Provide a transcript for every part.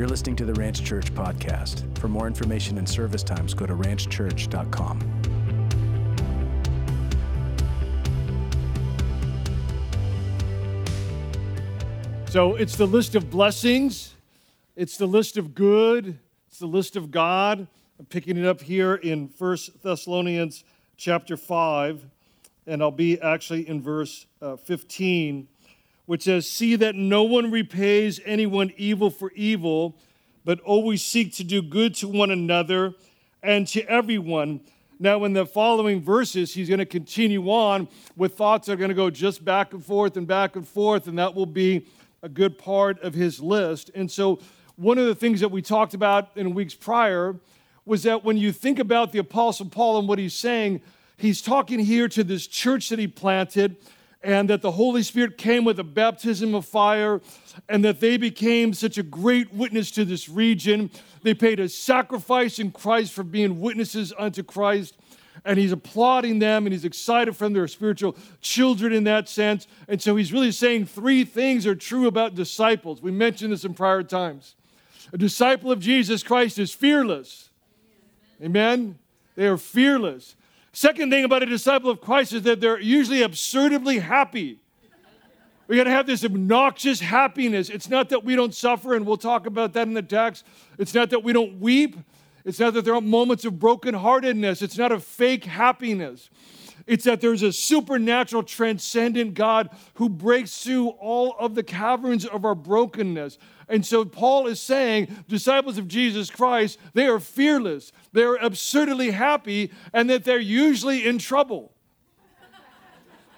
You're listening to the Ranch Church podcast. For more information and service times, go to ranchchurch.com. So it's the list of blessings, it's the list of good, it's the list of God. I'm picking it up here in First Thessalonians chapter 5, and I'll be actually in verse uh, 15, which says, See that no one repays anyone evil for evil, but always seek to do good to one another and to everyone. Now, in the following verses, he's going to continue on with thoughts that are going to go just back and forth and back and forth, and that will be a good part of his list. And so, one of the things that we talked about in weeks prior was that when you think about the Apostle Paul and what he's saying, he's talking here to this church that he planted, and that the Holy Spirit came with a baptism of fire, and that they became such a great witness to this region. They paid a sacrifice in Christ for being witnesses unto Christ and he's applauding them and he's excited for from their spiritual children in that sense. And so he's really saying three things are true about disciples. We mentioned this in prior times. A disciple of Jesus Christ is fearless. Amen? They are fearless. Second thing about a disciple of Christ is that they're usually absurdly happy. We got to have this obnoxious happiness. It's not that we don't suffer, and we'll talk about that in the text. It's not that we don't weep. It's not that there aren't moments of brokenheartedness. It's not a fake happiness. It's that there's a supernatural, transcendent God who breaks through all of the caverns of our brokenness. And so Paul is saying, disciples of Jesus Christ, they are fearless, they're absurdly happy, and that they're usually in trouble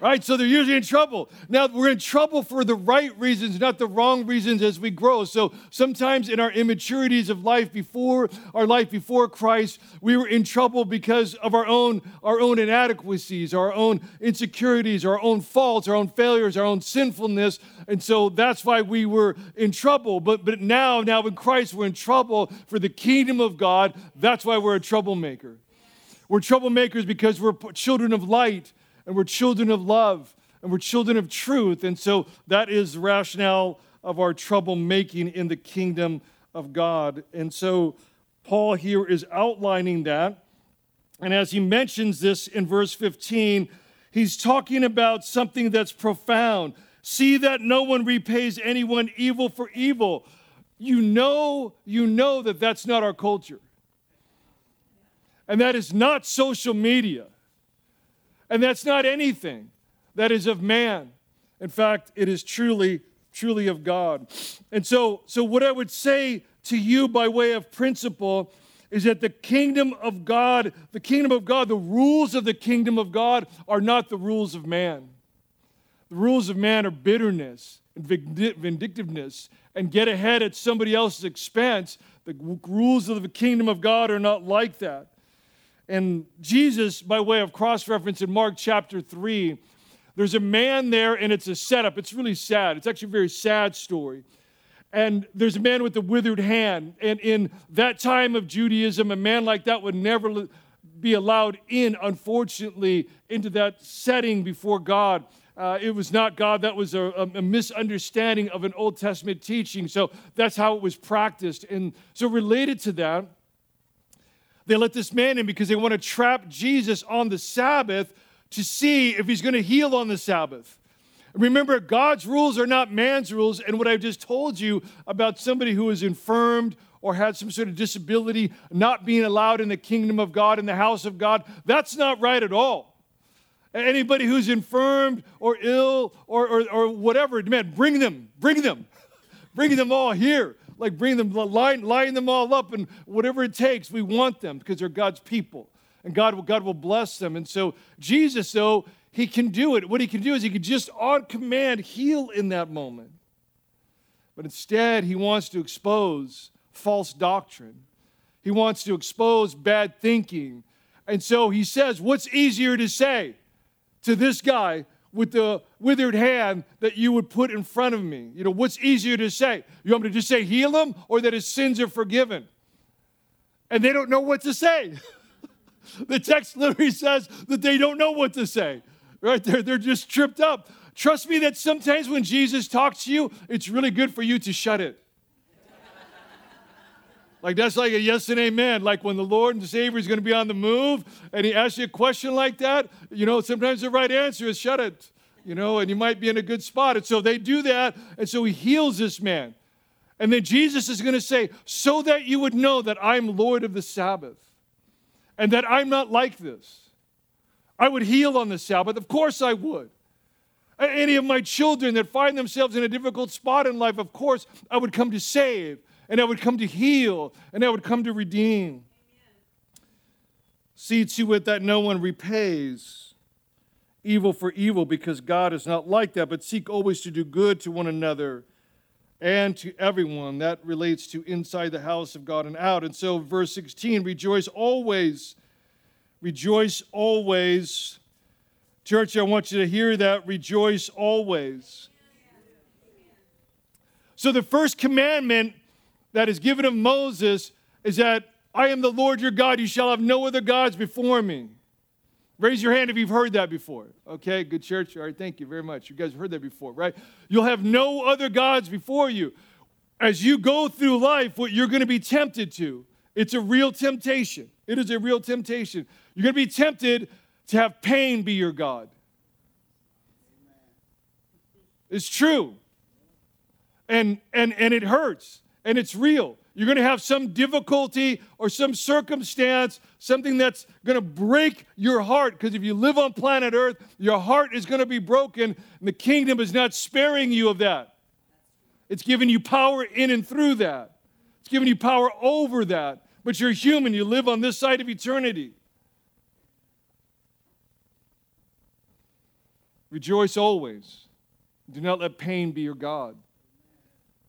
right? So they're usually in trouble. Now, we're in trouble for the right reasons, not the wrong reasons as we grow. So sometimes in our immaturities of life before our life before Christ, we were in trouble because of our own, our own inadequacies, our own insecurities, our own faults, our own failures, our own sinfulness. And so that's why we were in trouble. But, but now, now in Christ, we're in trouble for the kingdom of God. That's why we're a troublemaker. We're troublemakers because we're children of light and we're children of love and we're children of truth. And so that is rationale of our troublemaking in the kingdom of God. And so Paul here is outlining that. And as he mentions this in verse 15, he's talking about something that's profound. See that no one repays anyone evil for evil. You know, you know that that's not our culture. And that is not social media. And that's not anything that is of man. In fact, it is truly, truly of God. And so, so what I would say to you by way of principle is that the kingdom of God, the kingdom of God, the rules of the kingdom of God are not the rules of man. The rules of man are bitterness and vindictiveness and get ahead at somebody else's expense. The rules of the kingdom of God are not like that. And Jesus, by way of cross reference in Mark chapter 3, there's a man there and it's a setup. It's really sad. It's actually a very sad story. And there's a man with a withered hand. And in that time of Judaism, a man like that would never be allowed in, unfortunately, into that setting before God. Uh, it was not God, that was a, a, misunderstanding of an Old Testament teaching. So that's how it was practiced. And so, related to that, they let this man in because they want to trap Jesus on the Sabbath to see if he's going to heal on the Sabbath. Remember, God's rules are not man's rules. And what I've just told you about somebody who is infirmed or had some sort of disability not being allowed in the kingdom of God, in the house of God, that's not right at all. Anybody who's infirmed or ill or, or, or whatever, man, bring them, bring them, bring them all here like bring them, line, line them all up, and whatever it takes, we want them because they're God's people. And God, will, God will bless them. And so Jesus, though, he can do it. What he can do is he can just on command heal in that moment. But instead, he wants to expose false doctrine. He wants to expose bad thinking. And so he says, What's easier to say to this guy with the withered hand that you would put in front of me? You know, what's easier to say? You want me to just say heal him or that his sins are forgiven? And they don't know what to say. the text literally says that they don't know what to say, right? They're, they're just tripped up. Trust me that sometimes when Jesus talks to you, it's really good for you to shut it. Like that's like a yes and amen. Like when the Lord and the Savior is going to be on the move and he asks you a question like that, you know, sometimes the right answer is shut it, you know, and you might be in a good spot. And so they do that. And so he heals this man. And then Jesus is going to say, so that you would know that I'm Lord of the Sabbath and that I'm not like this. I would heal on the Sabbath. Of course I would. Any of my children that find themselves in a difficult spot in life, of course, I would come to save and I would come to heal, and I would come to redeem. See to it that no one repays evil for evil, because God is not like that, but seek always to do good to one another and to everyone. That relates to inside the house of God and out. And so, verse 16 rejoice always. Rejoice always. Church, I want you to hear that. Rejoice always. So, the first commandment that is given of Moses is that I am the Lord your God. You shall have no other gods before me. Raise your hand if you've heard that before. Okay, good church. All right, thank you very much. You guys have heard that before, right? You'll have no other gods before you. As you go through life, what you're going to be tempted to, it's a real temptation. It is a real temptation. You're going to be tempted to have pain be your God. It's true. And, and, and it hurts and it's real. You're going to have some difficulty or some circumstance, something that's going to break your heart. Because if you live on planet Earth, your heart is going to be broken, and the kingdom is not sparing you of that. It's giving you power in and through that, it's giving you power over that. But you're human, you live on this side of eternity. Rejoice always. Do not let pain be your God.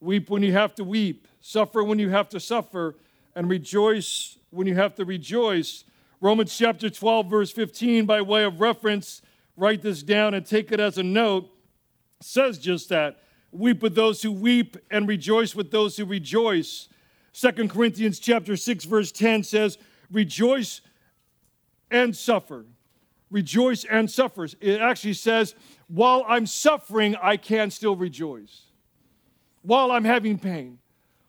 Weep when you have to weep, suffer when you have to suffer, and rejoice when you have to rejoice. Romans chapter 12, verse 15, by way of reference, write this down and take it as a note, says just that. Weep with those who weep and rejoice with those who rejoice. Second Corinthians chapter 6, verse 10 says, Rejoice and suffer. Rejoice and suffer. It actually says, While I'm suffering, I can still rejoice while I'm having pain,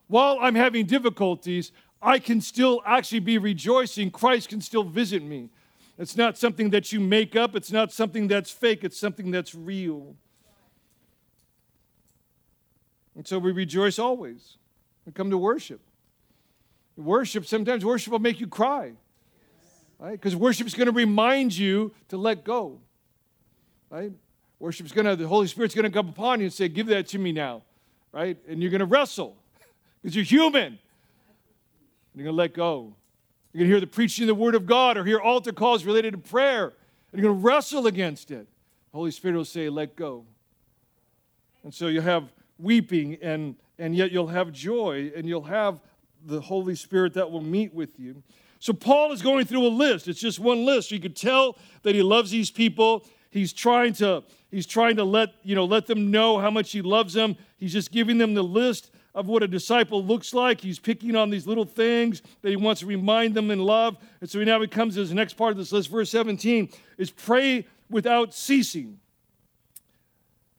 while I'm having difficulties, I can still actually be rejoicing. Christ can still visit me. It's not something that you make up, it's not something that's fake, it's something that's real. And so we rejoice always. We come to worship. Worship, sometimes worship will make you cry. Right? Because worship is going to remind you to let go. Right? Worship is going to, the Holy Spirit's going to come upon you and say, Give that to me now right? And you're going to wrestle because you're human. You're going to let go. You're going to hear the preaching of the Word of God or hear altar calls related to prayer, and you're going to wrestle against it. The Holy Spirit will say, let go. And so you'll have weeping, and, and yet you'll have joy, and you'll have the Holy Spirit that will meet with you. So Paul is going through a list. It's just one list. You could tell that he loves these people. He's trying to he's trying to let, you know, let them know how much he loves them. He's just giving them the list of what a disciple looks like. He's picking on these little things that he wants to remind them in love. And so now he comes to his next part of this list, verse 17, is pray without ceasing.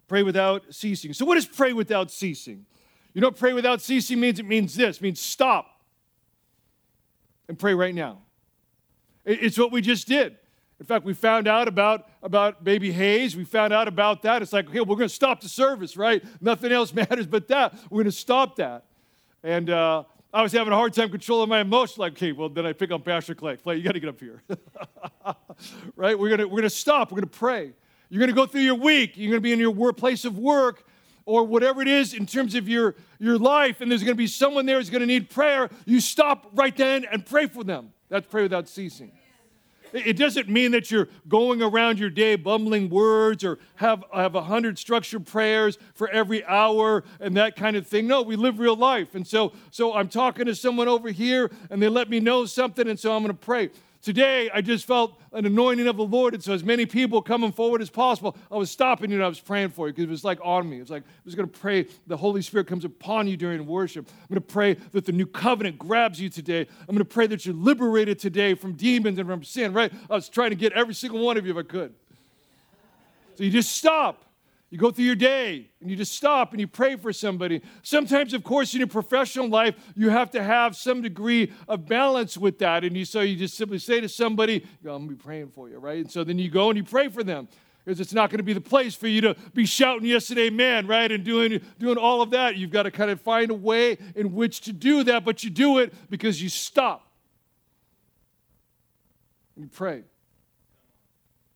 Pray without ceasing. So what does pray without ceasing? You know pray without ceasing means? It means this. It means stop and pray right now. It's what we just did. In fact, we found out about, about baby Hayes. We found out about that. It's like, okay, we're going to stop the service, right? Nothing else matters but that. We're going to stop that. And uh, I was having a hard time controlling my emotions. Like, okay, well, then I pick on Pastor Clay. Clay, you got to get up here. right? We're going we're gonna stop. We're going to pray. You're going to go through your week. You're going to be in your place of work or whatever it is in terms of your, your life, and there's going to be someone there who's going to need prayer. You stop right then and pray for them. That's pray without ceasing. It doesn't mean that you're going around your day bumbling words or have, have a hundred structured prayers for every hour and that kind of thing. No, we live real life. And so, so I'm talking to someone over here and they let me know something, and so I'm going to pray. Today, I just felt an anointing of the Lord, and so as many people coming forward as possible, I was stopping you and I was praying for you because it was like on me. It was like I was going to pray the Holy Spirit comes upon you during worship. I'm going to pray that the new covenant grabs you today. I'm going to pray that you're liberated today from demons and from sin. Right? I was trying to get every single one of you if I could. So you just stop. You go through your day and you just stop and you pray for somebody. Sometimes, of course, in your professional life, you have to have some degree of balance with that. And you, so you just simply say to somebody, I'm going to be praying for you, right? And so then you go and you pray for them. Because it's not going to be the place for you to be shouting yesterday man right? And doing doing all of that. You've got to kind of find a way in which to do that but you do it because you stop. And you pray.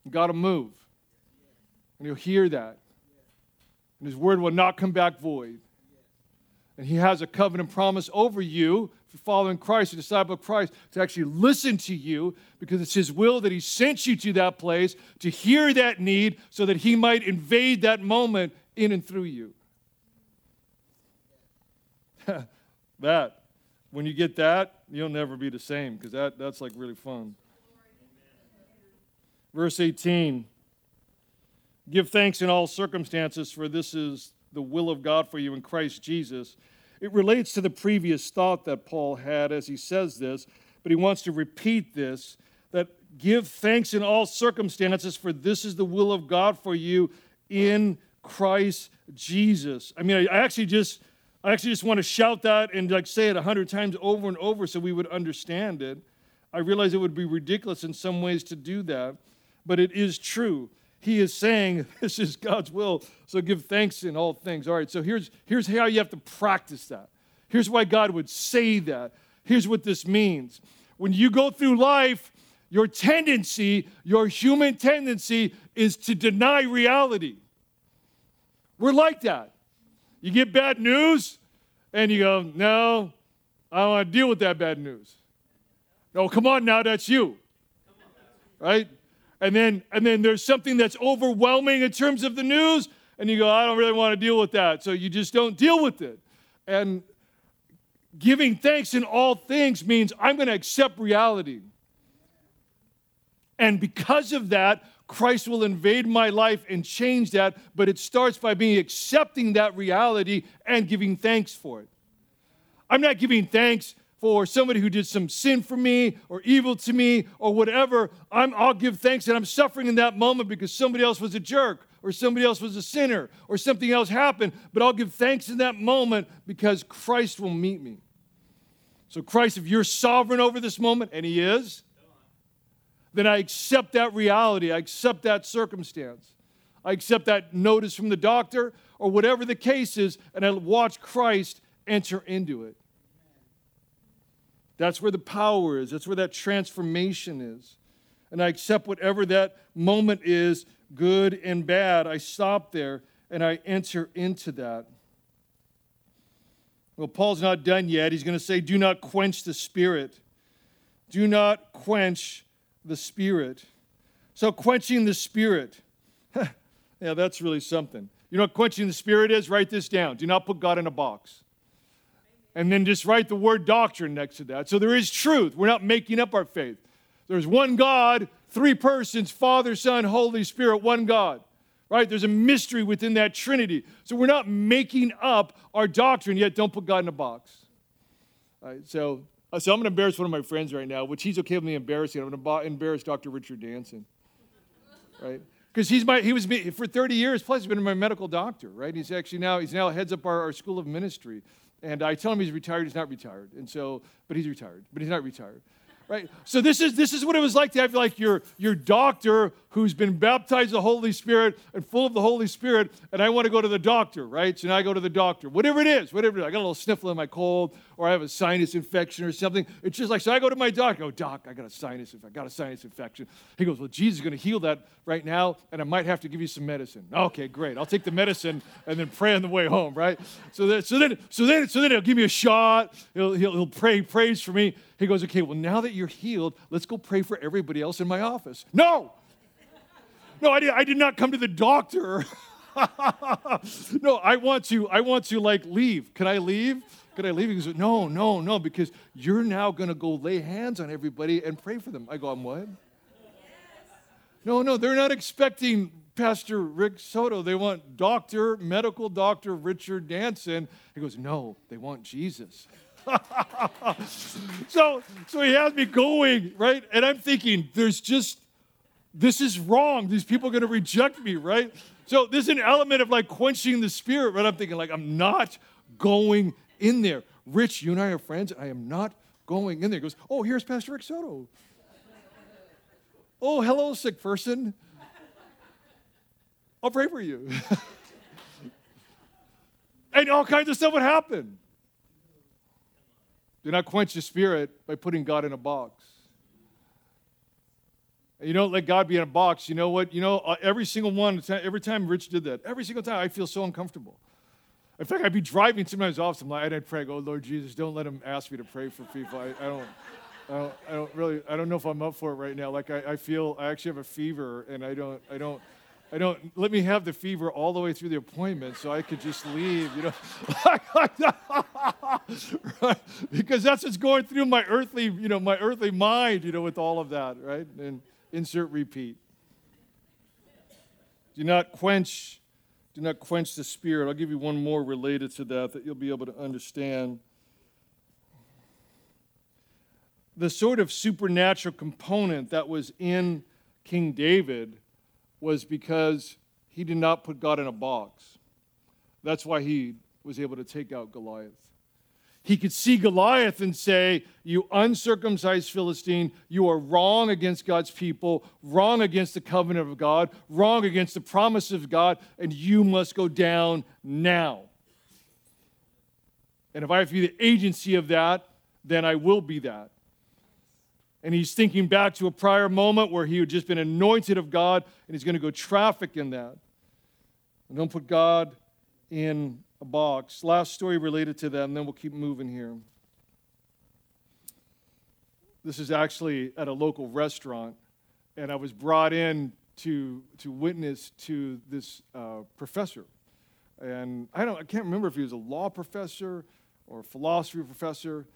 You got to move. And you'll hear that and his word will not come back void. And he has a covenant promise over you, if you're following Christ, a disciple of Christ, to actually listen to you because it's his will that he sent you to that place to hear that need so that he might invade that moment in and through you. that, when you get that, you'll never be the same because that, that's like really fun. Verse 18 Give thanks in all circumstances, for this is the will of God for you in Christ Jesus. It relates to the previous thought that Paul had as he says this, but he wants to repeat this that give thanks in all circumstances, for this is the will of God for you in Christ Jesus. I mean, I actually just I actually just want to shout that and like say it a hundred times over and over so we would understand it. I realize it would be ridiculous in some ways to do that, but it is true he is saying this is God's will. So give thanks in all things. All right, so here's, here's how you have to practice that. Here's why God would say that. Here's what this means. When you go through life, your tendency, your human tendency, is to deny reality. We're like that. You get bad news, and you go, No, I don't want to deal with that bad news. No, come on now, that's you. Right? And then and then there's something that's overwhelming in terms of the news and you go i don't really want to deal with that. So you just don't deal with it. And giving thanks in all things means i'm going to accept reality. And because of that christ will invade my life and change that but it starts by me accepting that reality and giving thanks for it. I'm not giving thanks for somebody who did some sin for me or evil to me or whatever, I'm, I'll give thanks that I'm suffering in that moment because somebody else was a jerk or somebody else was a sinner or something else happened. But I'll give thanks in that moment because Christ will meet me. So, Christ, if you're sovereign over this moment, and He is, then I accept that reality. I accept that circumstance. I accept that notice from the doctor or whatever the case is, and I watch Christ enter into it. That's where the power is, that's where that transformation is. And I accept whatever that moment is, good and bad. I stop there and I enter into that. Well, Paul's not done yet. He's going to say, Do not quench the spirit. Do not quench the spirit. So, quenching the spirit. yeah, that's really something. You know what quenching the spirit is? Write this down. Do not put God in a box and then just write the word doctrine next to that. So there is truth. We're not making up our faith. There's one God, three persons Father, Son, Holy Spirit, one God. Right? There's a mystery within that Trinity. So we're not making up our doctrine, yet don't put God in a box. All right, so, uh, so I'm going to embarrass one of my friends right now, which he's okay with me embarrassing. I'm going to embarrass Dr. Richard Danson. Right? Because he's my, he was for 30 years, plus he's been my medical doctor, right? He's actually now, he's now heads up our, our school of ministry. And I tell him he's retired, he's not retired. And so, but he's retired, but he's not retired right? So this is this is what it was like to have like your your doctor who's been baptized the Holy Spirit and full of the Holy Spirit, and I want to go to the doctor, right? So now I go to the doctor, whatever it is, whatever it is. I got a little sniffle in my cold, or I have a sinus infection or something. It's just like so. I go to my doctor. Oh, doc, I got a sinus. I got a sinus infection. He goes, well, Jesus is going to heal that right now, and I might have to give you some medicine. Okay, great. I'll take the medicine and then pray on the way home, right? So then, so then, so then, so then he'll give me a shot. He'll he'll, he'll pray praise for me. He goes, okay, well, now that you're healed, let's go pray for everybody else in my office. No! No, I did, I did not come to the doctor. no, I want to, I want to like leave. Can I leave? Can I leave? He goes, no, no, no, because you're now going to go lay hands on everybody and pray for them. I go, I'm what? No, no, they're not expecting Pastor Rick Soto. They want Doctor, medical doctor Richard Danson. He goes, no, they want Jesus. so, so he has me going, right? And I'm thinking, there's just, this is wrong. These people are going to reject me, right? So there's an element of like quenching the spirit, but I'm thinking, like, I'm not going in there. Rich, you and I are friends. I am not going in there. He goes, Oh, here's Pastor Rick Soto. oh, hello, sick person. I'll pray for you. and all kinds of stuff would happen. Do not quench the spirit by putting God in a box. You don't let God be in a box. You know what? You know, uh, every single one, every time Rich did that, every single time I feel so uncomfortable. In fact, I'd be driving sometimes off, some light, and I'd pray, "Oh Lord Jesus, don't let him ask me to pray for people. I, I don't, I don't, I don't really, I don't know if I'm up for it right now. Like I, I feel, I actually have a fever, and I don't, I don't, I don't let me have the fever all the way through the appointment so I could just leave, you know. right? Because that's what's going through my earthly, you know, my earthly mind, you know, with all of that, right? And insert repeat. Do not quench, do not quench the spirit. I'll give you one more related to that that you'll be able to understand. The sort of supernatural component that was in King David was because he did not put God in a box. That's why he was able to take out Goliath. He could see Goliath and say, You uncircumcised Philistine, you are wrong against God's people, wrong against the covenant of God, wrong against the promise of God, and you must go down now. And if I have to be the agency of that, then I will be that. And he's thinking back to a prior moment where he had just been anointed of God, and he's going to go traffic in that. And don't put God in a box. Last story related to that, and then we'll keep moving here. This is actually at a local restaurant, and I was brought in to, to witness to this uh, professor. And I, don't, I can't remember if he was a law professor or a philosophy professor,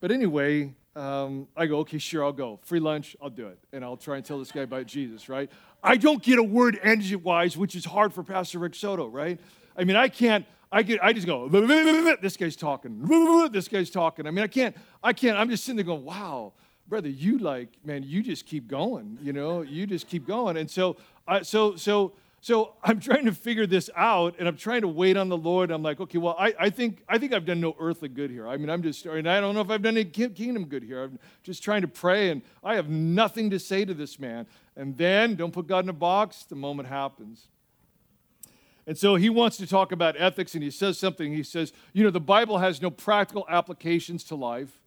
but anyway, um, I go, okay, sure, I'll go. Free lunch, I'll do it. And I'll try and tell this guy about Jesus, right? I don't get a word edgewise, which is hard for Pastor Rick Soto, right? I mean, I can't, I get, I just go, this guy's talking, this guy's talking. I mean, I can't, I can't, I'm just sitting there going, wow, brother, you like, man, you just keep going, you know, you just keep going. And so, I, so, so, so I'm trying to figure this out, and I'm trying to wait on the Lord. I'm like, okay, well, I, I think I think I've done no earthly good here. I mean, I'm just, and I don't know if I've done any kingdom good here. I'm just trying to pray, and I have nothing to say to this man. And then, don't put God in a box. The moment happens. And so he wants to talk about ethics, and he says something. He says, you know, the Bible has no practical applications to life.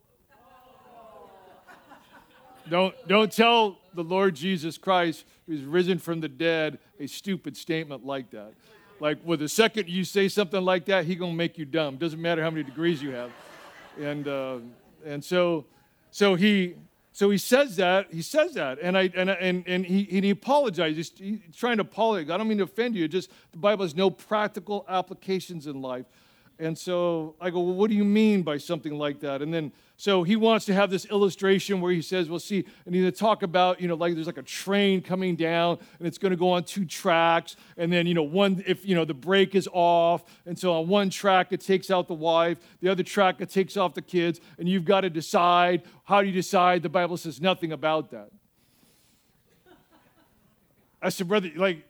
don't, don't tell the Lord Jesus Christ, who's risen from the dead, a stupid statement like that. Like, well, the second you say something like that, he gonna make you dumb. Doesn't matter how many degrees you have. And uh, and so so he so he says that he says that, and I and and and he and he apologizes. He's, he's trying to apologize. I don't mean to offend you. Just the Bible has no practical applications in life. And so I go, well, what do you mean by something like that? And then, so he wants to have this illustration where he says, well, see, and he's talk about, you know, like there's like a train coming down and it's going to go on two tracks. And then, you know, one, if, you know, the brake is off. And so on one track, it takes out the wife. The other track, it takes off the kids. And you've got to decide. How do you decide? The Bible says nothing about that. I said, brother, like,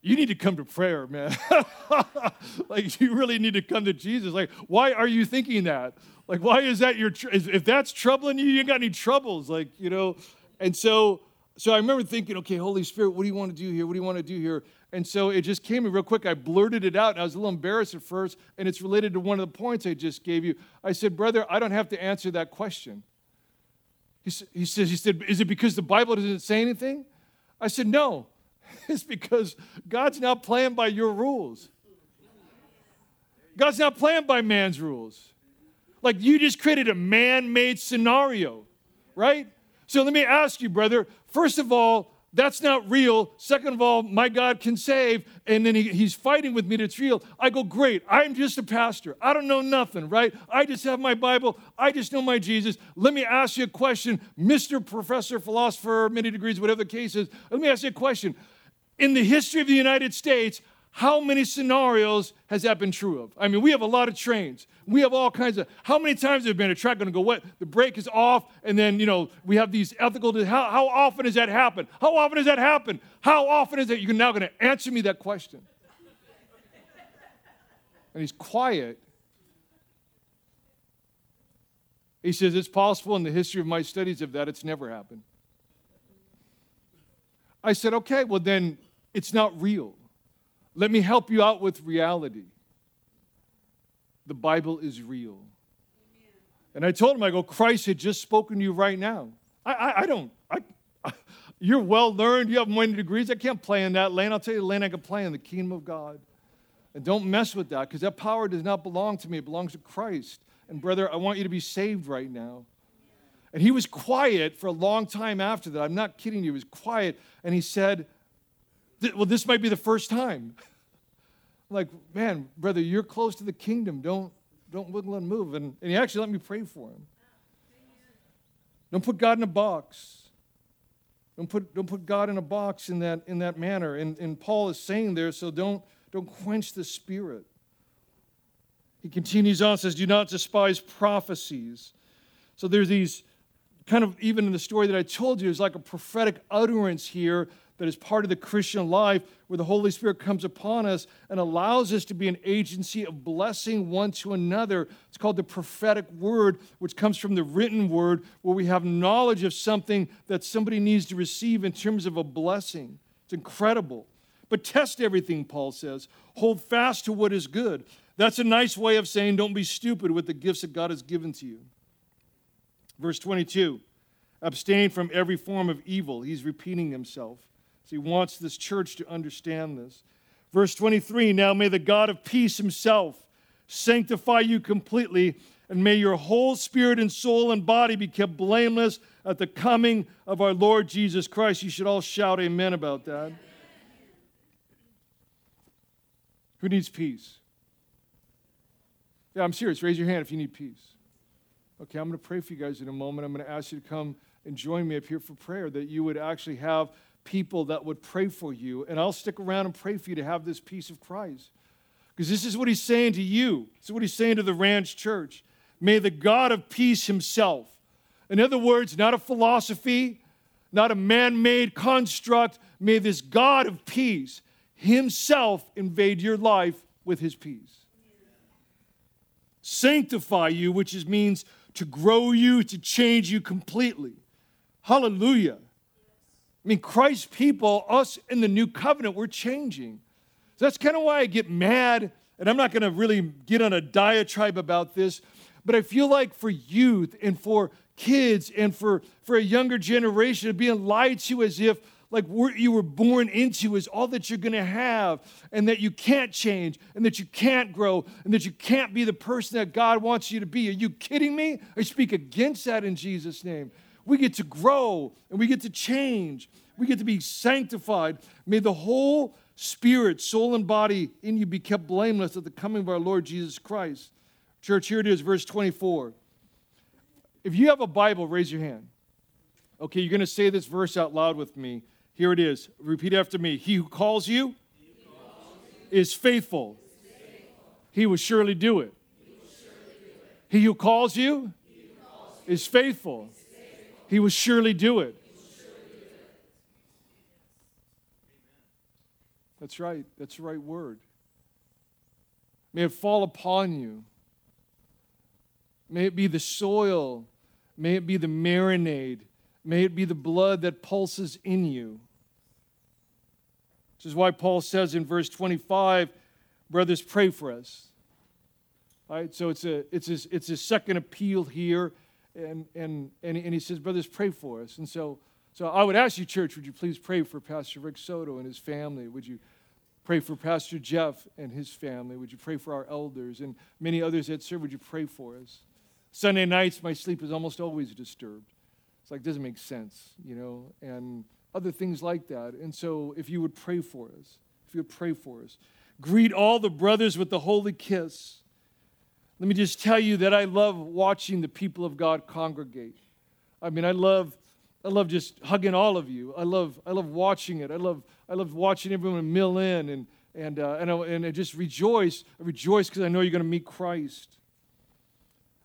you need to come to prayer, man. like, you really need to come to Jesus. Like, why are you thinking that? Like, why is that your, tr- if that's troubling you, you ain't got any troubles. Like, you know, and so, so I remember thinking, okay, Holy Spirit, what do you want to do here? What do you want to do here? And so it just came real quick. I blurted it out, and I was a little embarrassed at first, and it's related to one of the points I just gave you. I said, Brother, I don't have to answer that question. He, he says, he said, Is it because the Bible doesn't say anything? I said, No. is because God's not playing by your rules. God's not playing by man's rules. Like you just created a man made scenario, right? So let me ask you, brother. First of all, that's not real. Second of all, my God can save. And then he, he's fighting with me that's real. I go, great. I'm just a pastor. I don't know nothing, right? I just have my Bible. I just know my Jesus. Let me ask you a question, Mr. Professor, philosopher, many degrees, whatever the case is. Let me ask you a question in the history of the United States, how many scenarios has that been true of? I mean, we have a lot of trains. We have all kinds of. How many times have been a track going to go wet? The brake is off, and then you know we have these ethical. How, how often does that happen? How often does that happen? How often is it? You're now going to answer me that question. And he's quiet. He says, It's possible in the history of my studies of that, it's never happened. I said, Okay, well, then it's not real. Let me help you out with reality. The Bible is real. And I told him, I go, Christ had just spoken to you right now. I, I, I don't, I, I, you're well learned, you have many degrees. I can't play in that lane. I'll tell you the lane I can play in the kingdom of God. And don't mess with that because that power does not belong to me, it belongs to Christ. And brother, I want you to be saved right now. And he was quiet for a long time after that. I'm not kidding you. He was quiet. And he said, Well, this might be the first time. like, man, brother, you're close to the kingdom. Don't, don't wiggle and move. And, and he actually let me pray for him. Don't put God in a box. Don't put, don't put God in a box in that, in that manner. And, and Paul is saying there, so don't, don't quench the spirit. He continues on, says, Do not despise prophecies. So there's these kind of, even in the story that I told you, is like a prophetic utterance here that is part of the Christian life where the Holy Spirit comes upon us and allows us to be an agency of blessing one to another. It's called the prophetic word, which comes from the written word, where we have knowledge of something that somebody needs to receive in terms of a blessing. It's incredible. But test everything, Paul says. Hold fast to what is good. That's a nice way of saying don't be stupid with the gifts that God has given to you. Verse 22 abstain from every form of evil. He's repeating himself. So he wants this church to understand this. Verse 23 Now may the God of peace himself sanctify you completely, and may your whole spirit and soul and body be kept blameless at the coming of our Lord Jesus Christ. You should all shout amen about that. Who needs peace? Yeah, I'm serious. Raise your hand if you need peace. Okay, I'm going to pray for you guys in a moment. I'm going to ask you to come and join me up here for prayer, that you would actually have people that would pray for you. And I'll stick around and pray for you to have this peace of Christ. Because this is what he's saying to you. This is what he's saying to the Ranch Church. May the God of peace himself, in other words, not a philosophy, not a man made construct, may this God of peace himself invade your life with his peace sanctify you, which means to grow you, to change you completely. Hallelujah. I mean, Christ's people, us in the new covenant, we're changing. So that's kind of why I get mad, and I'm not going to really get on a diatribe about this, but I feel like for youth and for kids and for, for a younger generation, being lied to as if like what you were born into is all that you're going to have and that you can't change and that you can't grow and that you can't be the person that God wants you to be. Are you kidding me? I speak against that in Jesus' name. We get to grow and we get to change. We get to be sanctified. May the whole spirit, soul, and body in you be kept blameless at the coming of our Lord Jesus Christ. Church, here it is, verse 24. If you have a Bible, raise your hand. Okay, you're going to say this verse out loud with me. Here it is. Repeat after me. He who calls you, is, faithful. He will surely do it. He, who calls you, is faithful. He will surely do it. That's right. That's the right word. May it fall upon you. May it be the soil. May it be the marinade. May it be the blood that pulses in you. This is why Paul says in verse 25, brothers, pray for us. All right, so it's a it's a, it's a second appeal here, and, and and and he says, brothers, pray for us. And so so I would ask you, church, would you please pray for Pastor Rick Soto and his family? Would you pray for Pastor Jeff and his family? Would you pray for our elders and many others that serve? Would you pray for us? Sunday nights, my sleep is almost always disturbed. It's like doesn't make sense, you know, and other things like that. And so, if you would pray for us, if you would pray for us, greet all the brothers with the holy kiss. Let me just tell you that I love watching the people of God congregate. I mean, I love, I love just hugging all of you. I love, I love watching it. I love, I love watching everyone mill in and And, uh, and, I, and I just rejoice. I rejoice because I know you're going to meet Christ.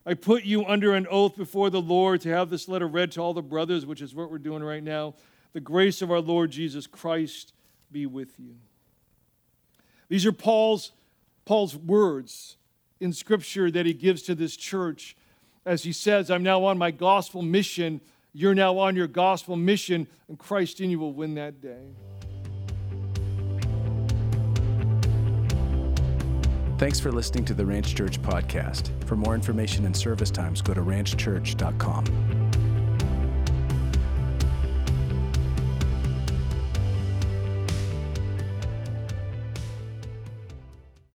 I put you under an oath before the Lord to have this letter read to all the brothers, which is what we're doing right now. The grace of our Lord Jesus Christ be with you. These are Paul's, Paul's words in Scripture that he gives to this church as he says, I'm now on my gospel mission. You're now on your gospel mission, and Christ in you will win that day. Thanks for listening to the Ranch Church podcast. For more information and service times, go to ranchchurch.com.